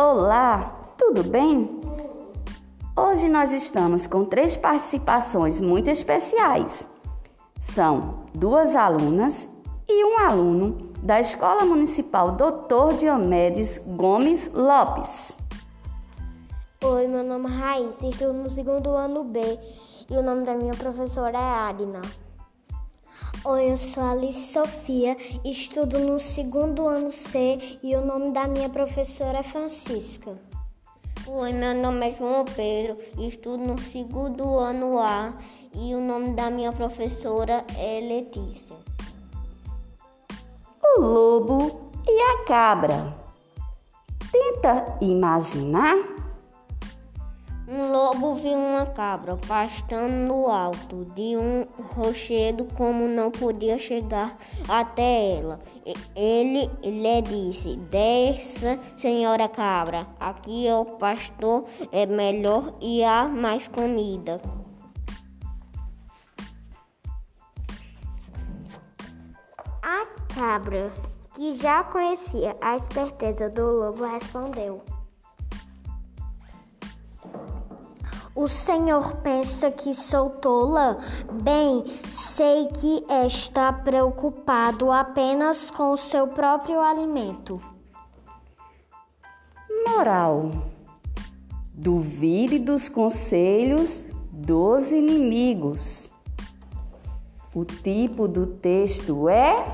Olá, tudo bem? Hoje nós estamos com três participações muito especiais. São duas alunas e um aluno da Escola Municipal Dr. Diomedes Gomes Lopes. Oi, meu nome é Raíssa, estou no segundo ano B e o nome da minha professora é Adina. Oi, eu sou Alice Sofia, estudo no segundo ano C e o nome da minha professora é Francisca. Oi, meu nome é João Pedro, estudo no segundo ano A e o nome da minha professora é Letícia. O lobo e a cabra. Tenta imaginar um lobo viu uma cabra pastando no alto de um rochedo, como não podia chegar até ela. Ele lhe disse: Desça, senhora cabra, aqui o pastor é melhor e há mais comida. A cabra, que já conhecia a esperteza do lobo, respondeu. O senhor pensa que sou tola? Bem, sei que está preocupado apenas com o seu próprio alimento. Moral: Duvide dos conselhos dos inimigos. O tipo do texto é